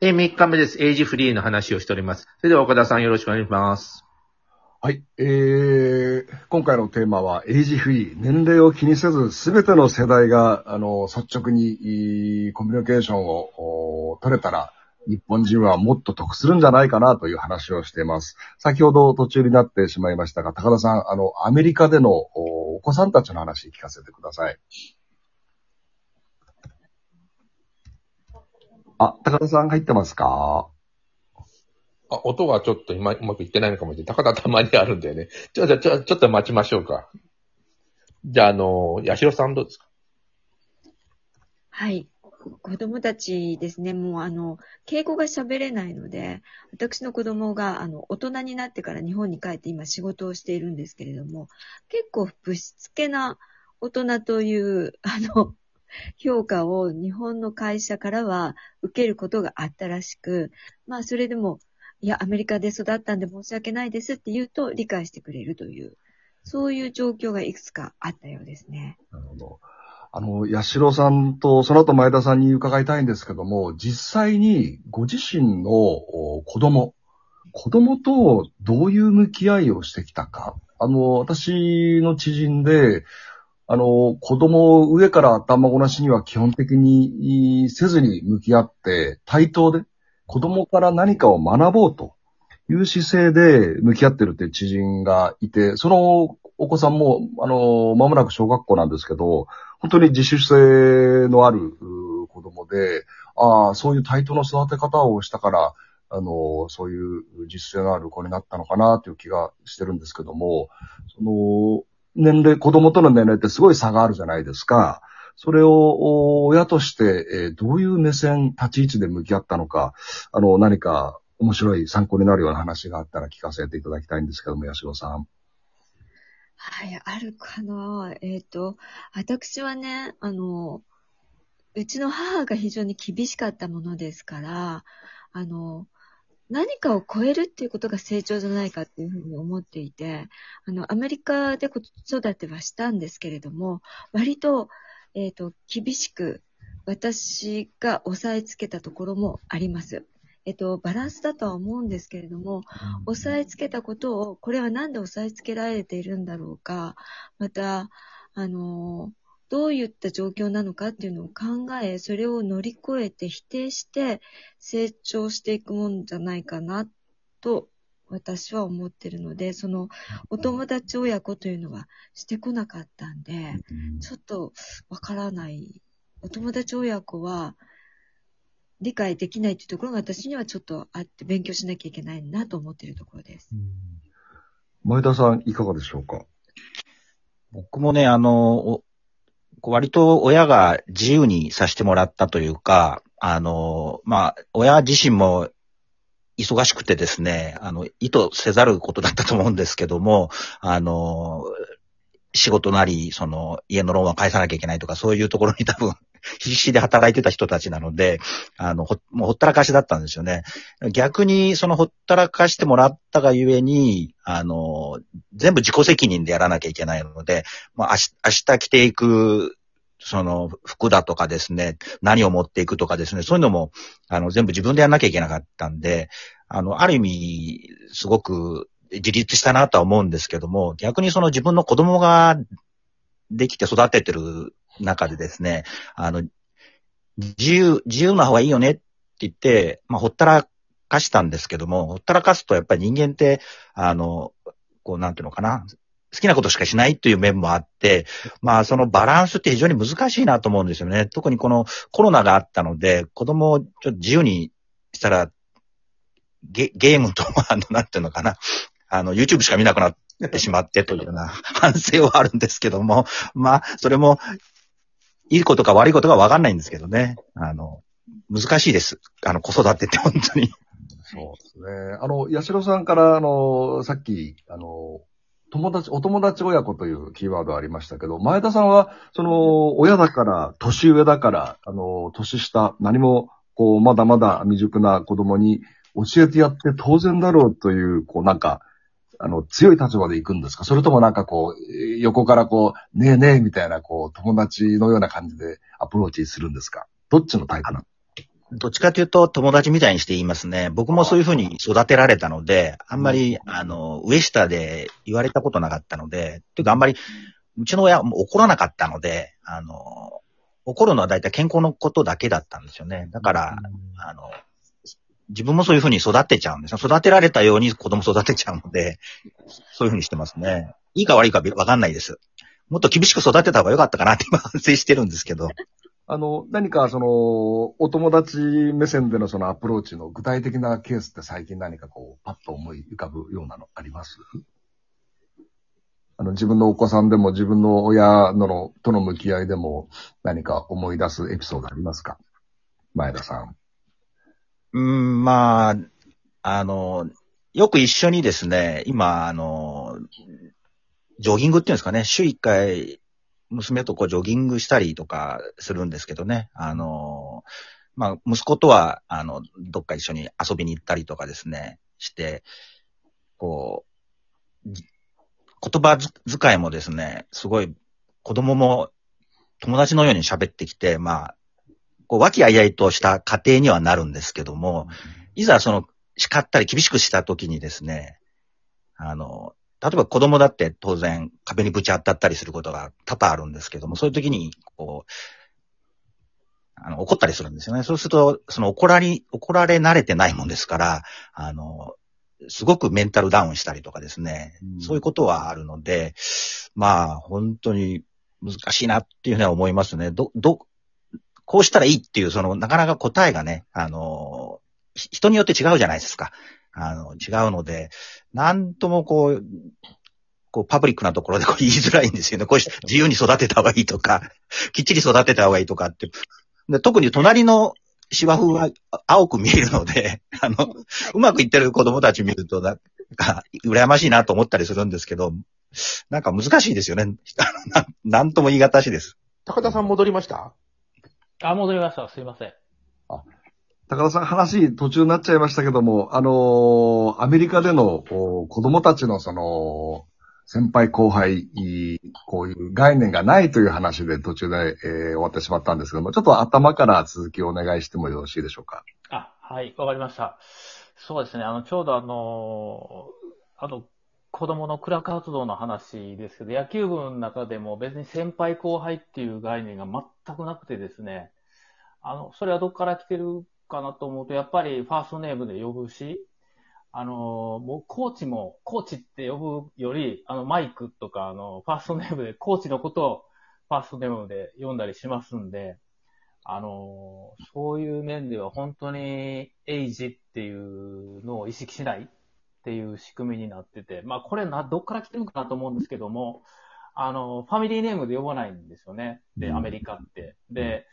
え、3日目です。エイジフリーの話をしております。それでは岡田さんよろしくお願いします。はい。えー、今回のテーマは、エイジフリー。年齢を気にせず、すべての世代が、あの、率直に、コミュニケーションを取れたら、日本人はもっと得するんじゃないかなという話をしています。先ほど途中になってしまいましたが、高田さん、あの、アメリカでのおお子さんたちの話聞かせてください。あ、高田さん入ってますか？あ、音がちょっと今うまくいってないのかもしれない。高田たまにあるんだよね。ちょ、じゃ、ちょ、ちょっと待ちましょうか。じゃあ、あの、八代さんどうですか？はい。子供たちですね、もうあの、敬語が喋れないので、私の子供があの、大人になってから日本に帰って今仕事をしているんですけれども、結構ぶしつけな大人という、あの、評価を日本の会社からは受けることがあったらしく、まあそれでも、いや、アメリカで育ったんで申し訳ないですって言うと理解してくれるという、そういう状況がいくつかあったようですね。なるほど。あの、八代さんと、その後前田さんに伺いたいんですけども、実際にご自身の子供、子供とどういう向き合いをしてきたか。あの、私の知人で、あの、子供を上から頭ごなしには基本的にせずに向き合って、対等で子供から何かを学ぼうという姿勢で向き合ってるって知人がいて、そのお子さんも、あの、間もなく小学校なんですけど、本当に自主性のある子供で、ああ、そういう対等の育て方をしたから、あの、そういう実践のある子になったのかなという気がしてるんですけども、その、年齢、子供との年齢ってすごい差があるじゃないですか。それを親として、えどういう目線、立ち位置で向き合ったのか、あの、何か面白い参考になるような話があったら聞かせていただきたいんですけども、八代さん。はい、あるかな。えっ、と、私はね、あの、うちの母が非常に厳しかったものですから、あの、何かを超えるっていうことが成長じゃないかっていうふうに思っていて、あの、アメリカで子育てはしたんですけれども、割と、えっ、と、厳しく、私が押さえつけたところもあります。えっと、バランスだとは思うんですけれども、押さえつけたことを、これはなんで押さえつけられているんだろうか、また、あの、どういった状況なのかっていうのを考え、それを乗り越えて否定して成長していくもんじゃないかなと私は思ってるので、そのお友達親子というのはしてこなかったんで、ちょっとわからない。お友達親子は理解できないっていうところが私にはちょっとあって勉強しなきゃいけないなと思っているところです。前田さん、いかがでしょうか？僕もね、あの、お割と親が自由にさせてもらったというか、あの、まあ、親自身も忙しくてですね、あの、意図せざることだったと思うんですけども、あの、仕事なり、その、家のローンは返さなきゃいけないとか、そういうところに多分、必死で働いてた人たちなので、あの、ほ、もうほったらかしだったんですよね。逆に、そのほったらかしてもらったがゆえに、あの、全部自己責任でやらなきゃいけないので、まあ、明日、明日着ていく、その、服だとかですね、何を持っていくとかですね、そういうのも、あの、全部自分でやらなきゃいけなかったんで、あの、ある意味、すごく自立したなとは思うんですけども、逆にその自分の子供ができて育ててる中でですね、あの、自由、自由な方がいいよねって言って、まあ、ほったらかしたんですけども、ほったらかすとやっぱり人間って、あの、こう、なんていうのかな、好きなことしかしないという面もあって、まあそのバランスって非常に難しいなと思うんですよね。特にこのコロナがあったので、子供をちょっと自由にしたら、ゲゲームと、あの、なんていうのかな、あの、YouTube しか見なくなってしまってというような反省はあるんですけども、まあ、それも、いいことか悪いことかわかんないんですけどね。あの、難しいです。あの、子育てって本当に。そうですね。あの、八代さんから、あの、さっき、あの、友達、お友達親子というキーワードありましたけど、前田さんは、その、親だから、年上だから、あの、年下、何も、こう、まだまだ未熟な子供に教えてやって当然だろうという、こう、なんか、あの、強い立場で行くんですか？それともなんかこう、えー横からこう、ねえねえみたいな、こう、友達のような感じでアプローチするんですか？どっちのタイプなの？どっちかというと友達みたいにして言いますね。僕もそういうふうに育てられたので、あんまり、あの、上下で言われたことなかったので、というかあんまり、うちの親も怒らなかったので、あの、怒るのは大体健康のことだけだったんですよね。だから、あの、自分もそういうふうに育てちゃうんですよ。育てられたように子供育てちゃうので、そういうふうにしてますね。いいか悪いかわかんないです。もっと厳しく育てた方が良かったかなって今反省してるんですけど。あの、何かその、お友達目線でのそのアプローチの具体的なケースって最近何かこう、パッと思い浮かぶようなのあります？あの、自分のお子さんでも自分の親ののとの向き合いでも何か思い出すエピソードありますか？前田さん。うん、まあ、あの、よく一緒にですね、今、あの、ジョギングっていうんですかね、週一回、娘とこうジョギングしたりとかするんですけどね、あの、まあ、息子とは、あの、どっか一緒に遊びに行ったりとかですね、して、こう、言葉遣いもですね、すごい、子供も友達のように喋ってきて、まあ、こう、和気あいあいとした家庭にはなるんですけども、いざその、叱ったり厳しくした時にですね、あの、例えば子供だって当然壁にぶち当たったりすることが多々あるんですけども、そういう時に、こう、あの、怒ったりするんですよね。そうすると、その怒られ、怒られ慣れてないもんですから、あの、すごくメンタルダウンしたりとかですね、うんそういうことはあるので、まあ、本当に難しいなっていうふうには思いますね。ど、ど、こうしたらいいっていう、その、なかなか答えがね、あの、人によって違うじゃないですか。あの、違うので、なんともこう、こう、パブリックなところでこう 言いづらいんですよね。こうし自由に育てた方がいいとか、きっちり育てた方がいいとかって。で特に隣の芝生は青く見えるので、あの、うまくいってる子供たち見ると、なんか、羨ましいなと思ったりするんですけど、なんか難しいですよね。ななんとも言い難しいです。高田さん戻りました？あ、戻りました。すいません。高田さん話途中になっちゃいましたけども、あのーアメリカでの子供たちのその、先輩後輩、いこういう概念がないという話で途中で、えー終わってしまったんですけども、ちょっと頭から続きをお願いしてもよろしいでしょうか？あ、はい、わかりました。そうですね。あの、ちょうどあの、あの、子供のクラ活動の話ですけど、野球部の中でも別に先輩後輩っていう概念が全くなくてですね、あの、それはどこから来てるかなと思うと、やっぱりファーストネームで呼ぶし、あの、もうコーチも、コーチって呼ぶより、あの、マイクとか、あの、ファーストネームで、コーチのことをファーストネームで呼んだりしますんで、あの、そういう面では本当にエイジっていうのを意識しない。っていう仕組みになってて、まあこれな、どっから来てるかなと思うんですけども、あの、ファミリーネームで呼ばないんですよね。で、うんアメリカって。で、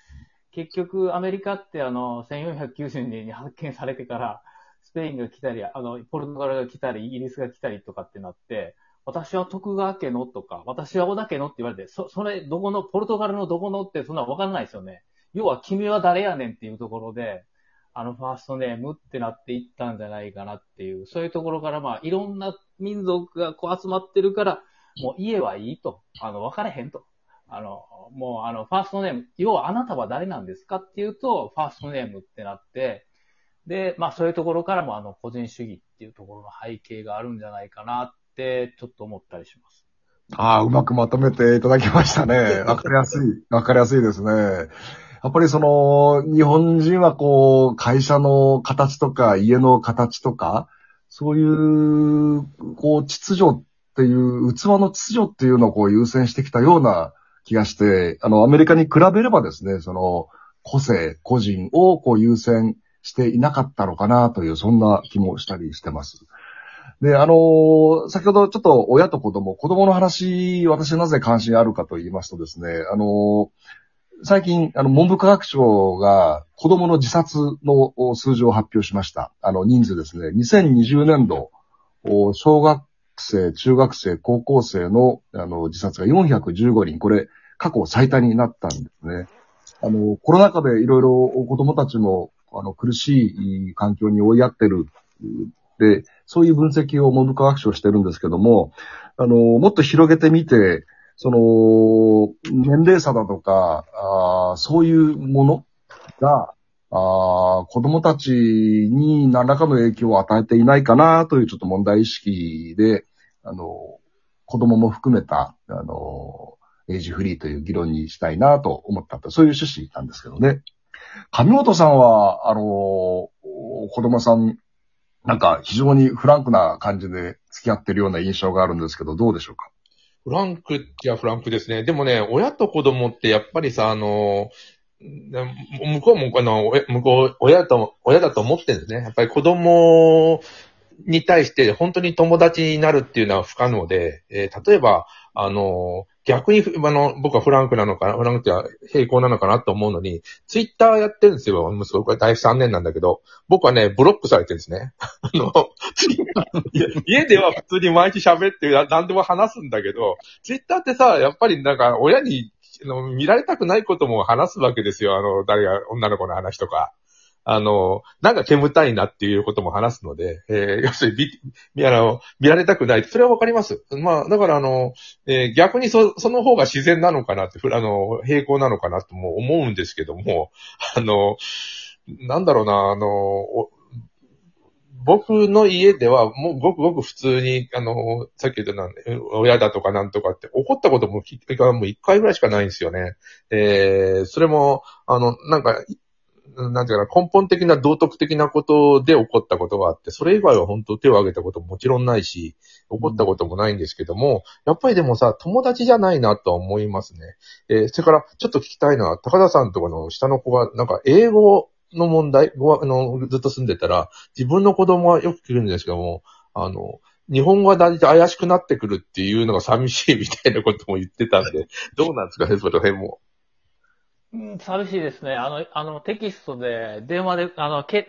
結局アメリカってあの、1490年に発見されてから、スペインが来たり、あの、ポルトガルが来たり、イギリスが来たりとかってなって、私は徳川家のとか、私は織田家のって言われて、そ、それ、どこの、ポルトガルのどこのってそんなわかんないですよね。要は君は誰やねんっていうところで、あのファーストネームってなっていったんじゃないかなっていう、そういうところからまあいろんな民族がこう集まってるから、もう家はいいと。あの、分かれへんと。あの、もうあの、ファーストネーム、要はあなたは誰なんですかっていうと、ファーストネームってなって、で、まあそういうところからもあの、個人主義っていうところの背景があるんじゃないかなって、ちょっと思ったりします。ああ、うまくまとめていただきましたね。わかりやすい。わかりやすいですね。やっぱりその、日本人はこう、会社の形とか、家の形とか、そういう、こう、秩序っていう、器の秩序っていうのをこう優先してきたような気がして、あの、アメリカに比べればですね、その、個性、個人をこう優先していなかったのかなという、そんな気もしたりしてます。で、あのー先ほどちょっと親と子供、子供の話、私なぜ関心あるかと言いますとですね、あのー最近、あの、文部科学省が子供の自殺の数字を発表しました。あの、人数ですね。2020年度、小学生、中学生、高校生の、あの、自殺が415人。これ、過去最多になったんですね。あの、コロナ禍でいろいろ子供たちも、あの、苦しい環境に追いやってる。で、そういう分析を文部科学省してるんですけども、あの、もっと広げてみて、その、年齢差だとか、あそういうものが、あ子供たちに何らかの影響を与えていないかなというちょっと問題意識で、あの、子供も含めた、あの、エイジフリーという議論にしたいなと思ったと、そういう趣旨なんですけどね。上本さんは、あの、子供さん、なんか非常にフランクな感じで付き合ってるような印象があるんですけど、どうでしょうか？フランクっちゃフランクですね。でもね、親と子供ってやっぱりさ、あの、向こうも、あの、向こう、親と、親だと思ってるんですね。やっぱり子供に対して本当に友達になるっていうのは不可能で、えー例えば、あの、逆に、あの、僕はフランクなのかな、フランクは平行なのかなと思うのに、ツイッターやってるんですよ。息子、これ大3年なんだけど、僕はね、ブロックされてるんですね。あの、家では普通に毎日喋って、何でも話すんだけど、ツイッターってさ、やっぱりなんか親に見られたくないことも話すわけですよ。あの、誰が、女の子の話とか。あの、なんか煙たいなっていうことも話すので、えー要するに見、あの見られたくない。それはわかります。まあ、だからあの、えー逆にそ、その方が自然なのかなって、あの、平行なのかなとも思うんですけども、あの、なんだろうな、あの、僕の家では、もうごくごく普通に、あの、さっき言ったなん親だとかなんとかって怒ったこともきもう一回ぐらいしかないんですよね。えーそれも、あの、なんか、なんていうかな、根本的な道徳的なことで起こったことがあって、それ以外は本当手を挙げたことももちろんないし、起こったこともないんですけども、やっぱりでもさ、友達じゃないなとは思いますね。えーそれから、ちょっと聞きたいのは、高田さんとかの下の子が、なんか、英語の問題、あの、ずっと住んでたら、自分の子供はよく聞くんですけども、あの、日本語がだんだん怪しくなってくるっていうのが寂しいみたいなことも言ってたんで、どうなんですかね、その辺も。寂しいですね。あの、あの、テキストで、電話で、あの、け